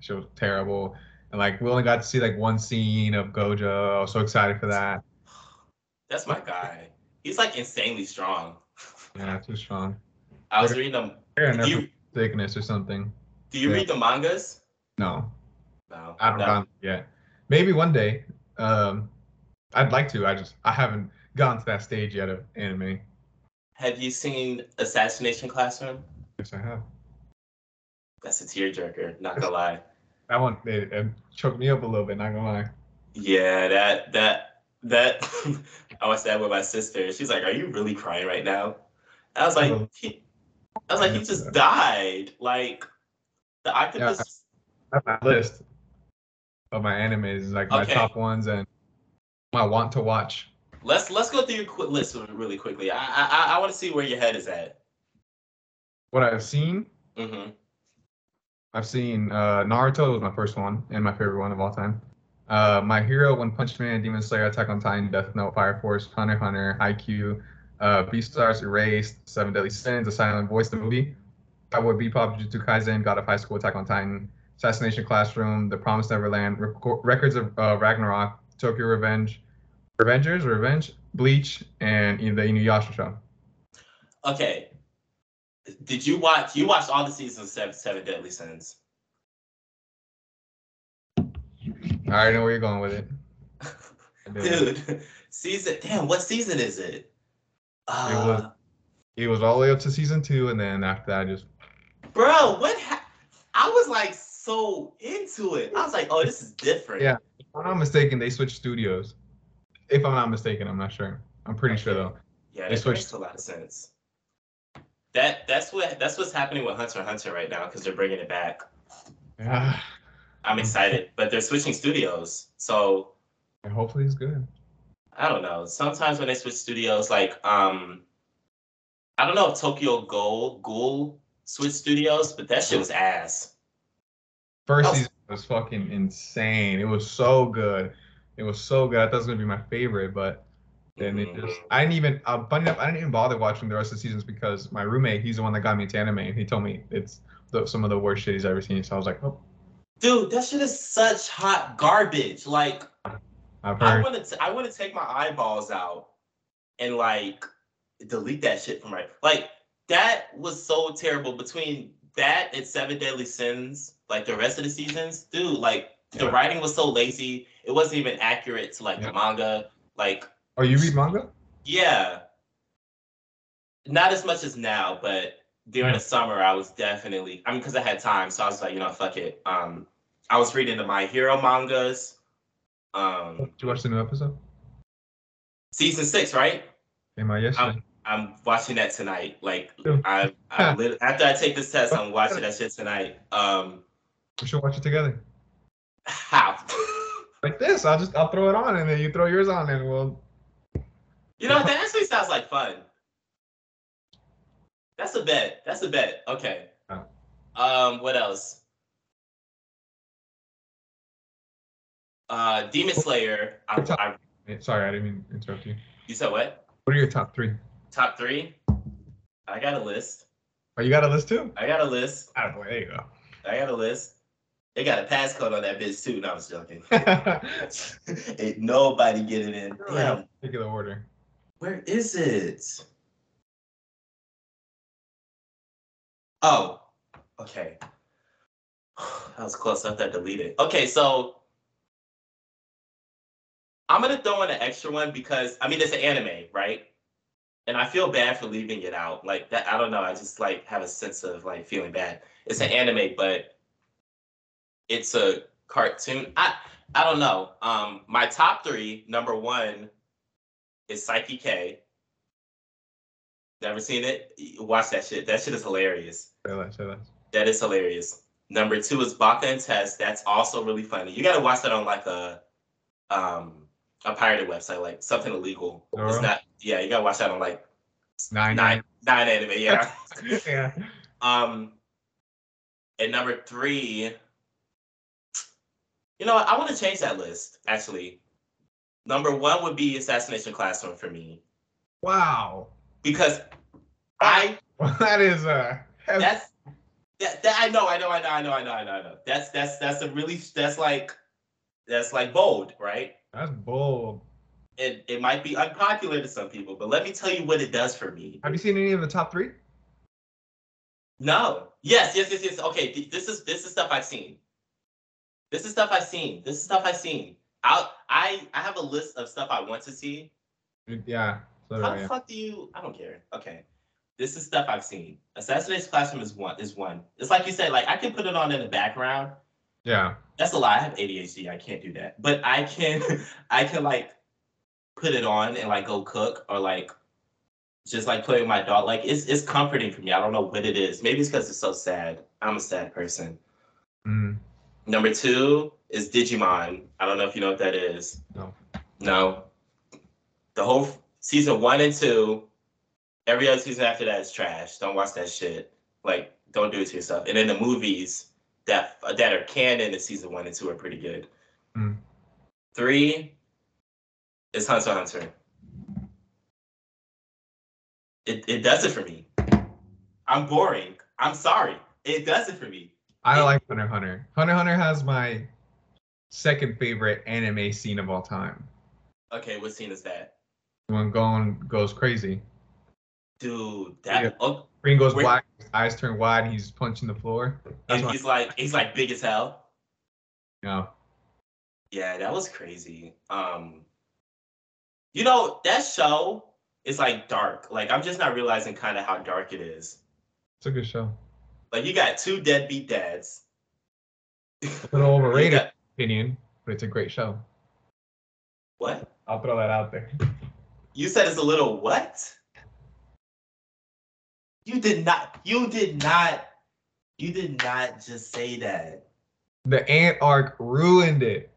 shit was terrible. And like we only got to see like one scene of Gojo. I was so excited for that. That's my guy. He's like insanely strong. Yeah, too strong. I was reading them. They're Do in you thickness or something. do you Yeah. read the mangas? No, No. I haven't no. gone yet. Maybe one day. Um, I'd like to. I just I haven't gotten to that stage yet of anime. Have you seen Assassination Classroom? Yes, I have. That's a tearjerker. Not gonna lie. That one it, it choked me up a little bit. Not gonna lie. Yeah, that that that I watched that with my sister. She's like, "Are you really crying right now?" I was like, he, "I was like, he just died." Like the octopus. Have my list of my animes, like my top ones and my want to watch. Let's let's go through your quick list really quickly. I I I want to see where your head is at. What I've seen, hmm I've seen uh, Naruto was my first one and my favorite one of all time. Uh, my Hero, One Punch Man, Demon Slayer, Attack on Titan, Death Note, Fire Force, Hunter Hunter, IQ, uh, Beastars, Erased, Seven Deadly Sins, A Silent Voice, the movie. Cowboy Bebop, Jujutsu Kaisen, God of High School, Attack on Titan, Assassination Classroom, The Promised Neverland, Rec- Records of uh, Ragnarok, Tokyo Revenge, Revengers, Revenge, Bleach, and in the Inuyasha show. Okay. Did you watch? You watched all the seasons of Seven, Seven Deadly Sins. I already know where you're going with it. Dude, season. Damn, what season is it? Uh, was- It was all the way up to season two, and then after that, I just bro, what? Ha- I was like so into it. I was like, oh, this is different. Yeah. if I'm not mistaken, they switched studios. If I'm not mistaken, I'm not sure. I'm pretty sure though. Yeah, They that makes a lot of sense. That that's what that's what's happening with Hunter Hunter right now because they're bringing it back. Yeah. I'm excited, but they're switching studios, so And hopefully it's good. I don't know. Sometimes when they switch studios, like um, I don't know if Tokyo Ghoul Ghoul switched studios, but that shit was ass. First Oh. season was fucking insane. It was so good. It was so good. I thought it was gonna be my favorite, but then it just. I didn't even uh, funny enough, I didn't even bother watching the rest of the seasons because my roommate, he's the one that got me into anime, and he told me it's the, some of the worst shit he's ever seen. So I was like, oh, Dude, that shit is such hot garbage. Like I've I want to, I want to take my eyeballs out and like delete that shit from right. Like that was so terrible. Between that and Seven Deadly Sins, like the rest of the seasons, dude, like the Yeah. writing was so lazy. It wasn't even accurate to like Yeah. the manga. Like, Oh, you read manga? yeah, not as much as now, but during the summer, I was definitely. I mean, because I had time, so I was like, you know, fuck it. Um, I was reading the My Hero mangas. Um, Did you watch the new episode? season six, right? Am I yesterday. I'm watching that tonight. Like I, I after I take this test, I'm watching that shit tonight. Um, we should watch it together. How? Like this. I'll just I'll throw it on, and then you throw yours on, and we'll. you know that actually sounds like fun. That's a bet. That's a bet. Okay. Oh. Um, what else? Uh, Demon Slayer. I, I, Sorry, I didn't mean to interrupt you. you said what? What are your top three? Top three? I got a list. Oh, you got a list too? I got a list. Boy, there you go. I got a list. They got a passcode on that bitch too. No, I was joking. Ain't nobody getting in. Damn, Particular order. where is it? Oh, okay. That was close enough that I deleted. Okay, so I'm gonna throw in an extra one because I mean it's an anime, right? And I feel bad for leaving it out. Like that, I don't know. I just like have a sense of like feeling bad. It's an anime, but it's a cartoon. I I don't know. Um, my top three. Number one is Saiki K. Never seen it? Watch that shit. That shit is hilarious. That, is hilarious. Number two is Baka and Test. That's also really funny. You gotta watch that on like a um a pirated website, like something illegal. It's not yeah, you gotta watch that on like Nine. nine nine anime, yeah. yeah. um and number three, you know? I want to change that list, actually. Number one would be Assassination Classroom for me. Wow. Because I that is uh. heavy. that's that, that I know, I know, I know, I know, I know, I know, I know. That's that's that's a really that's like that's like bold, right? That's bold. It it might be unpopular to some people, but let me tell you what it does for me. Have you seen any of the top three? No. Yes, yes, yes, yes. Okay, th- this is this is stuff I've seen. This is stuff I've seen. This is stuff I've seen. I I I have a list of stuff I want to see. Yeah. So How the yeah. fuck do you? I don't care. Okay, this is stuff I've seen. Assassination Classroom is one. Is one. It's like you said. Like I can put it on in the background, Yeah. That's a lie. I have ADHD. I can't do that. But I can I can like put it on and like go cook or like just like play with my dog. Like it's it's comforting for me. I don't know what it is. Maybe it's because it's so sad. I'm a sad person. Mm. Number two is Digimon. I don't know if you know what that is. No. No. The whole season one and two, every other season after that is trash. Don't watch that shit. Like, don't do it to yourself. And then the movies that that are canon in season one and two are pretty good. Mm. Three is Hunter Hunter. It it does it for me. I'm boring. I'm sorry. It does it for me. I Yeah. like Hunter Hunter. Hunter Hunter has my second favorite anime scene of all time. Okay, what scene is that? When Gon goes crazy. Dude, that Yeah. oh, Green goes black, his eyes turn wide, he's punching the floor. That's and he's like he's like big as hell. yeah. Yeah, that was crazy. Um you know, that show is like dark. Like I'm just not realizing kind of how dark it is. It's a good show. Like you got two deadbeat dads. A little overrated got- opinion, but it's a great show. what? I'll throw that out there. You said it's a little what? You did not you did not you did not just say that. The ant arc ruined it.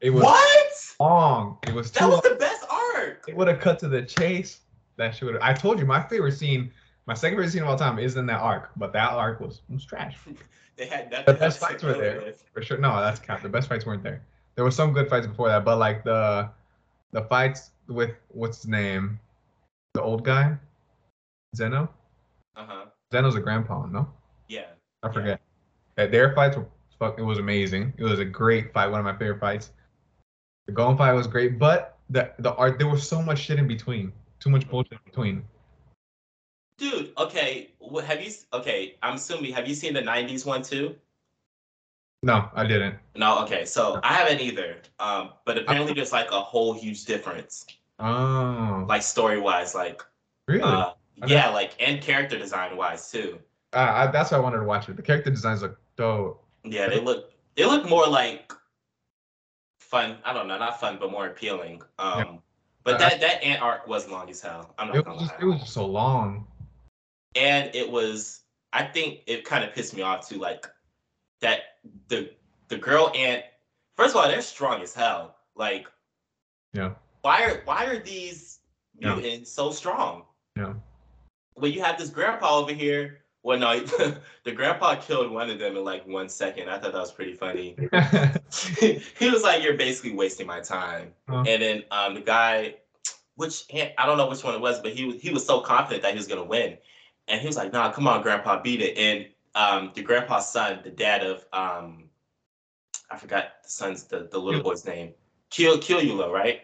It was What? long. It was too That was long. the best arc. It would have cut to the chase. That should have. I told you my favorite scene, my second favorite scene of all time is in that arc, but that arc was, was trash. They had nothing The best fights were there. with. For sure. No, that's cap. The best fights weren't there. There were some good fights before that, but like the the fights with what's his name? The old guy? Zeno? Uh-huh. Zeno's a grandpa, no? Yeah. I forget. Uh, Their fights were fuck it was amazing. It was a great fight, one of my favorite fights. The Golem fight was great, but the the art there was so much shit in between. Too much bullshit in between. Dude, okay. What have you okay, I'm assuming have you seen the 90s one too? No, I didn't. No, okay. So I haven't either. Um, but apparently there's like a whole huge difference. Oh, Like story wise, like really? uh yeah, like and character design wise too. Uh, I, that's why I wanted to watch it. The character designs look dope. Yeah, they look they look more like fun. I don't know, not fun, but more appealing. Um Yeah. but that that ant arc was long as hell. I'm not It gonna was just lie. it was just so long. And it was i think it kind of pissed me off too like that the the girl ant first of all they're strong as hell like Yeah. why are why are these Yeah. mutants so strong Yeah. when you have this grandpa over here well no the grandpa killed one of them in like one second i thought that was pretty funny he was like you're basically wasting my time Huh. and then um the guy which i don't know which one it was but he was he was so confident that he was gonna win and he was like, nah, come on, grandpa, beat it. And um, the grandpa's son, the dad of, um, I forgot the son's, the, the little boy's name, Kill Killua, right?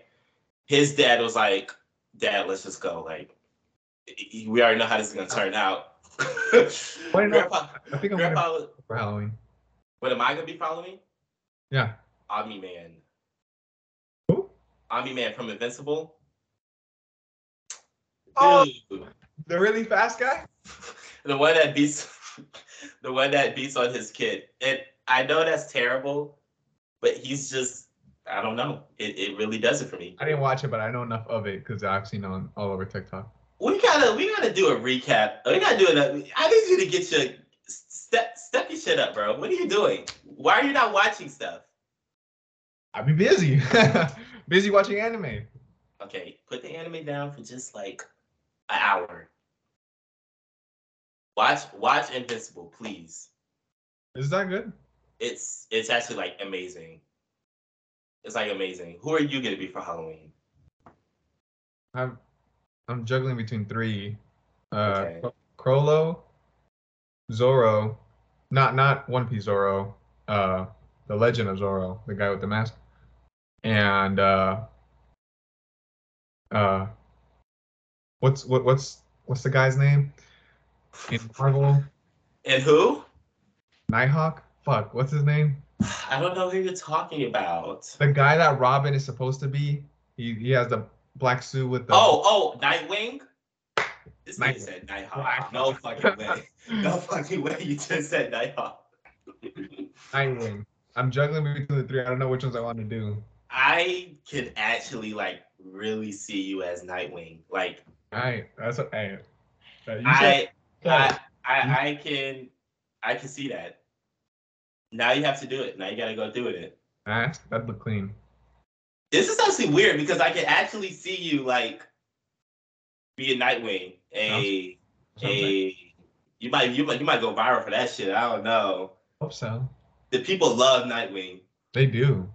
His dad was like, dad, let's just go. Like, we already know how this is going to turn out. Grandpa, I think I'm grandpa, gonna for Halloween. what am I going to be following? Yeah. Omni Man. Who? Omni Man from Invincible. Oh. Dude. The really fast guy? The one that beats the one that beats on his kid. And I know that's terrible, but he's just I don't know. It, it really does it for me. I didn't watch it, but I know enough of it because I've seen on all over TikTok. We gotta we gotta do a recap. We gotta do it. I need you to get your step step your shit up, bro. What are you doing? Why are you not watching stuff? I'd be busy. busy watching anime. Okay, put the anime down for just like an hour. Watch watch Invincible, please. Is that good? It's it's actually like amazing. It's like amazing. Who are you gonna be for Halloween? I'm I'm juggling between three. Uh Okay. Cro- Chrollo, Zorro, not not One Piece Zoro, uh the Legend of Zorro, the guy with the mask. And uh uh what's what what's what's the guy's name? In Marvel? And who? Nighthawk? Fuck, what's his name? I don't know who you're talking about. The guy that Robin is supposed to be. He he has the black suit with the Oh, oh, Nightwing? This Night- nigga said Nighthawk. No fucking way. No fucking way you just said Nighthawk. Nightwing. I'm juggling between the three. I don't know which ones I want to do. I can actually like really see you as Nightwing. Like All right, that's what. Hey, you I, said- I, I, I can, I can see that. Now you have to do it. Now you got to go do it. That's that'd look clean. This is actually weird because I can actually see you like be a Nightwing. A, Sounds like- a, you might, you might, you might go viral for that shit. I don't know. Hope so. The people love Nightwing. They do.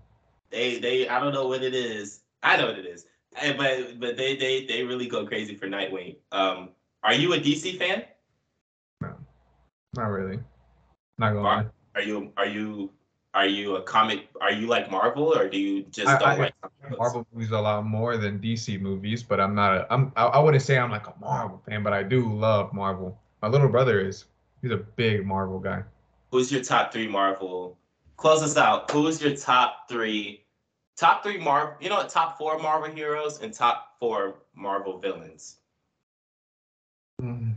They, they, I don't know what it is. I know what it is. But, but they, they, they really go crazy for Nightwing. Um, are you a DC fan? Not really. Not gonna Mar- lie. Are you, are you, are you a comic? Are you like Marvel or do you just I- don't I- like? Marvel movies a lot more than DC movies, but I'm not a. I'm. I, I wouldn't say I'm like a Marvel fan, but I do love Marvel. My little brother is. He's a big Marvel guy. Who's your top three Marvel? Close us out. Who's your top three? Top three Marvel. You know what? Top four Marvel heroes and top four Marvel villains. Mm.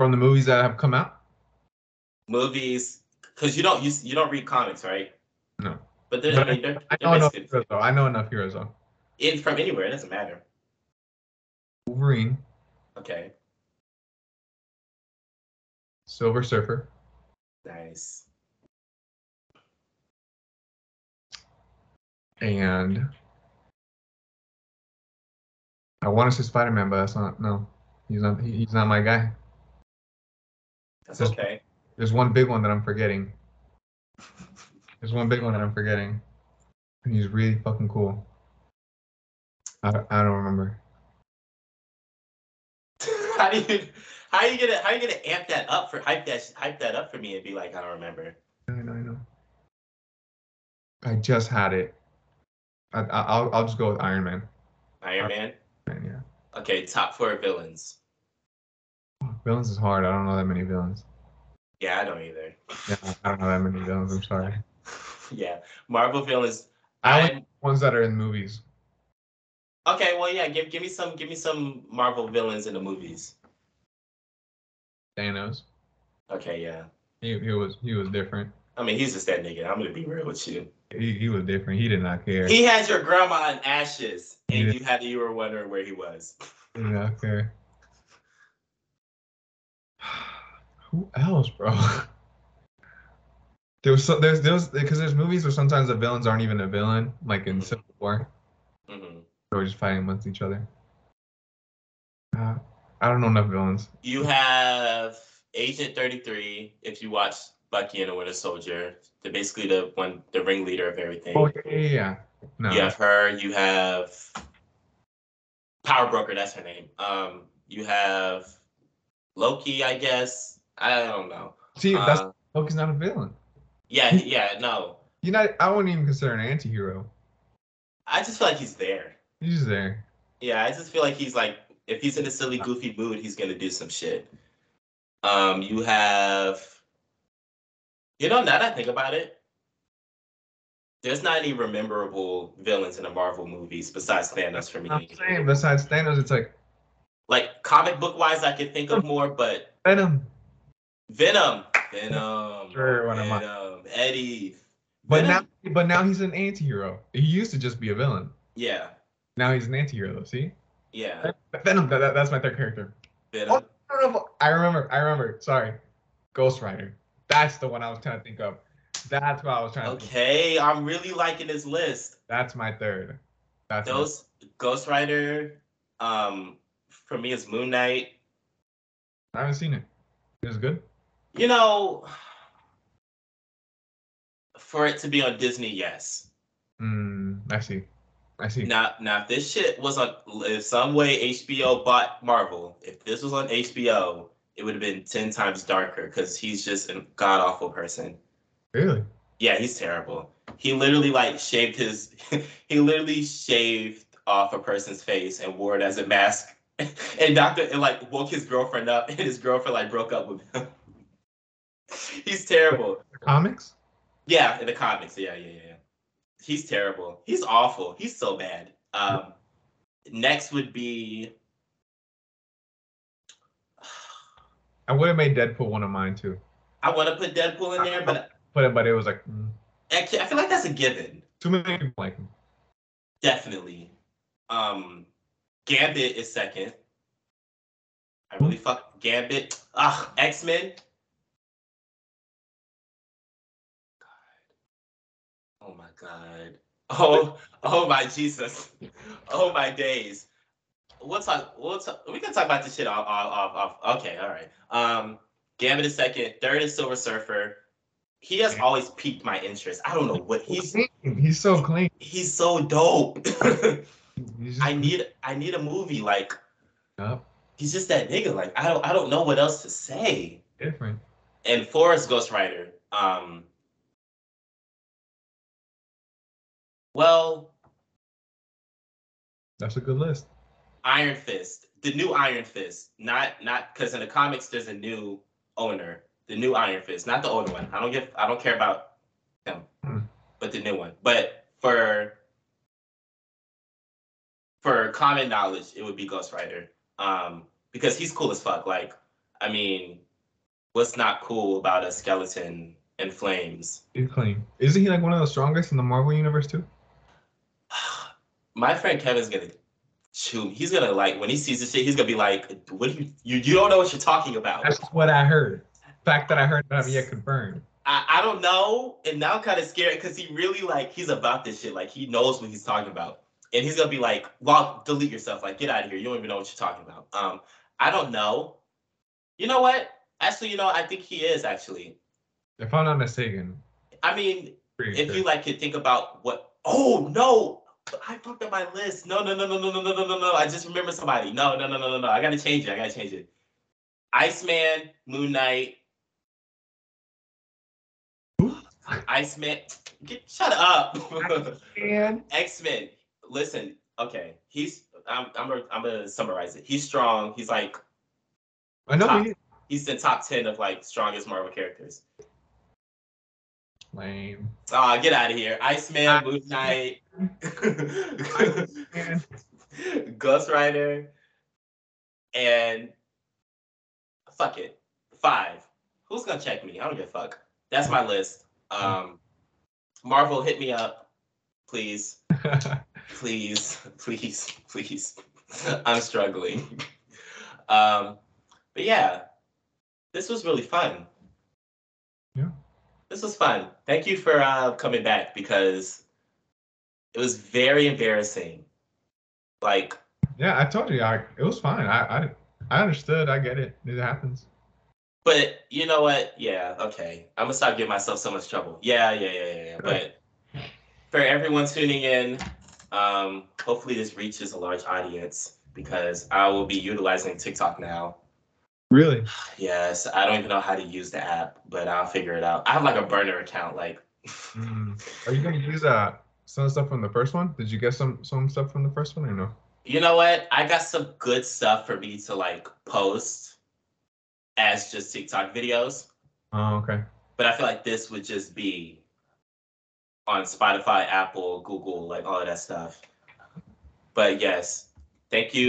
From the movies that have come out. Movies, because you don't you, you don't read comics, right? No. But But I mean, they're, I they're know enough heroes though. I know enough heroes though. in from anywhere. It doesn't matter. Wolverine, Okay, Silver Surfer, nice. and I want to say Spider Man, but that's not. No, he's not. He, he's not my guy. That's Just- okay. There's one big one that I'm forgetting. There's one big one that I'm forgetting. And he's really fucking cool. I, don't- I don't remember. how do you how you gonna how you gonna amp that up for hype that hype that up for me and be like I don't remember. I know, I know. I just had it. I, I, I'll, I'll just go with Iron Man. Iron Man. Man, yeah. Okay, top four villains. Villains is hard. I don't know that many villains. Yeah, I don't either. Yeah, I don't know that many villains. I'm sorry. yeah, Marvel villains. I like ones that are in movies. okay, well, yeah, give give me some give me some Marvel villains in the movies. Thanos. Okay, yeah. He, he was he was different. I mean, he's just that nigga. I'm gonna be real with you. He, he was different. He did not care. He had your grandma in ashes, and Yeah. you had you were wondering where he was. He did not care. Who else, bro? There was so there's there's because there's movies where sometimes the villains aren't even a villain, like in Civil War. hmm They're just fighting amongst each other. Uh, I don't know enough villains. You have Agent 33. If you watch Bucky and the Winter Soldier, they're basically the one the ringleader of everything. Oh yeah, yeah, yeah. No, You have her. You have Power Broker. That's her name. Um, you have Loki. I guess. I don't know. see, that's Uh, Loki's not a villain. yeah, yeah. No, You know, I wouldn't even consider an anti-hero. I just feel like he's there. He's just there. Yeah, I just feel like he's like if he's in a silly, goofy mood, he's gonna do some shit. Um, you have, you know, now that I think about it, there's not any memorable villains in the Marvel movies besides Thanos for me. I'm saying besides Thanos, it's like Like comic book wise, I could think of more, but Venom. Venom, Venom, Sure, what am I- Venom, Eddie. But Venom- now, but now he's an anti-hero. He used to just be a villain. yeah, Now he's an anti-hero, though. See, yeah, Venom. That, that- that's my third character. Venom. Oh, I don't know. if- I remember. I remember. Sorry, Ghost Rider. That's the one I was trying to think of. That's what I was trying to. Okay, I'm really liking this list. That's my third. That's my- Those Ghost Rider, um, for me is Moon Knight. I haven't seen it. It was good. You know, for it to be on Disney, yes. Mm, I see. I see. Now, now if this shit was on, if some way HBO bought Marvel, if this was on HBO, it would have been ten times darker because he's just a god awful person. Really? Yeah, he's terrible. He literally like shaved his, he literally shaved off a person's face and wore it as a mask. And Doctor and like woke his girlfriend up, and his girlfriend like broke up with him. he's terrible. The comics? Yeah, in the comics. Yeah, yeah, yeah. He's terrible. He's awful. He's so bad. Um, next would be I would have made Deadpool one of mine too. I want to put Deadpool in there, but But but it was like, mm, Actually, I feel like that's a given. Too many people like him. Definitely. Um, Gambit is second. I really fuck Gambit. Ah, X Men. God. Oh, oh my Jesus. Oh my days. We'll talk. We'll talk. We can talk about this shit off. off, off, off. Okay, all right. Um, Gambit is second. Third is Silver Surfer. He has always piqued my interest. I don't know what he's. He's so clean. He's so dope. He's I need. I need a movie like. up, He's just that nigga. Like I don't. I don't know what else to say. different. And Forrest Ghost Rider. Um. Well, That's a good list. Iron Fist, the new Iron Fist, not not because in the comics there's a new owner, the new Iron Fist, not the older one. I don't give, I don't care about him, Hmm. but the new one. But for for common knowledge, it would be Ghost Rider, um, because he's cool as fuck. Like, I mean, what's not cool about a skeleton in flames? He's clean. Isn't he like one of the strongest in the Marvel universe too? My friend Kevin's gonna chew. me. He's gonna like when he sees this shit. He's gonna be like, "What do you you you don't know what you're talking about." That's what I heard. Fact that I heard that yet confirmed. I, I don't know, and now I'm kind of scared because he really like he's about this shit. Like he knows what he's talking about, and he's gonna be like, "Well, delete yourself. Like get out of here. You don't even know what you're talking about." Um, I don't know. You know what? Actually, you know, I think he is actually. If I'm not mistaken. I mean, Pretty if sure. you like could think about what. Oh no, I fucked up my list. No, no, no, no, no, no, no, no, no, no. I just remember somebody. No, no, no, no, no, no. I gotta change it. I gotta change it. Iceman, Moon Knight. Iceman, get shut up. X Men. Listen, okay. He's. I'm. I'm. Gonna, I'm gonna summarize it. He's strong. He's like. I know Top. he He's the top ten of like strongest Marvel characters. Lame. Ah, get out of here. Iceman, Moon Knight. Ghost Rider, and fuck it. Five. Who's gonna check me? I don't give a fuck. That's my list. Um, Marvel, hit me up, please. please, please, please. I'm struggling. Um, but yeah, this was really fun. This was fun. Thank you for uh, coming back because it was very embarrassing. Like, yeah, I told you, I it was fine. I I I understood. I get it. It happens. but you know what? Yeah, okay. I'm gonna stop giving myself so much trouble. Yeah, yeah, yeah, yeah. yeah. But for everyone tuning in, um, hopefully this reaches a large audience because I will be utilizing TikTok now. Really? Yes, I don't even know how to use the app, but I'll figure it out. I have like a burner account. Like, Mm. Are you gonna use uh some stuff from the first one? Did you get some some stuff from the first one or no? you know what? I got some good stuff for me to like post as just TikTok videos, Oh, okay. but I feel like this would just be on Spotify, Apple, Google, like all of that stuff. But yes, thank you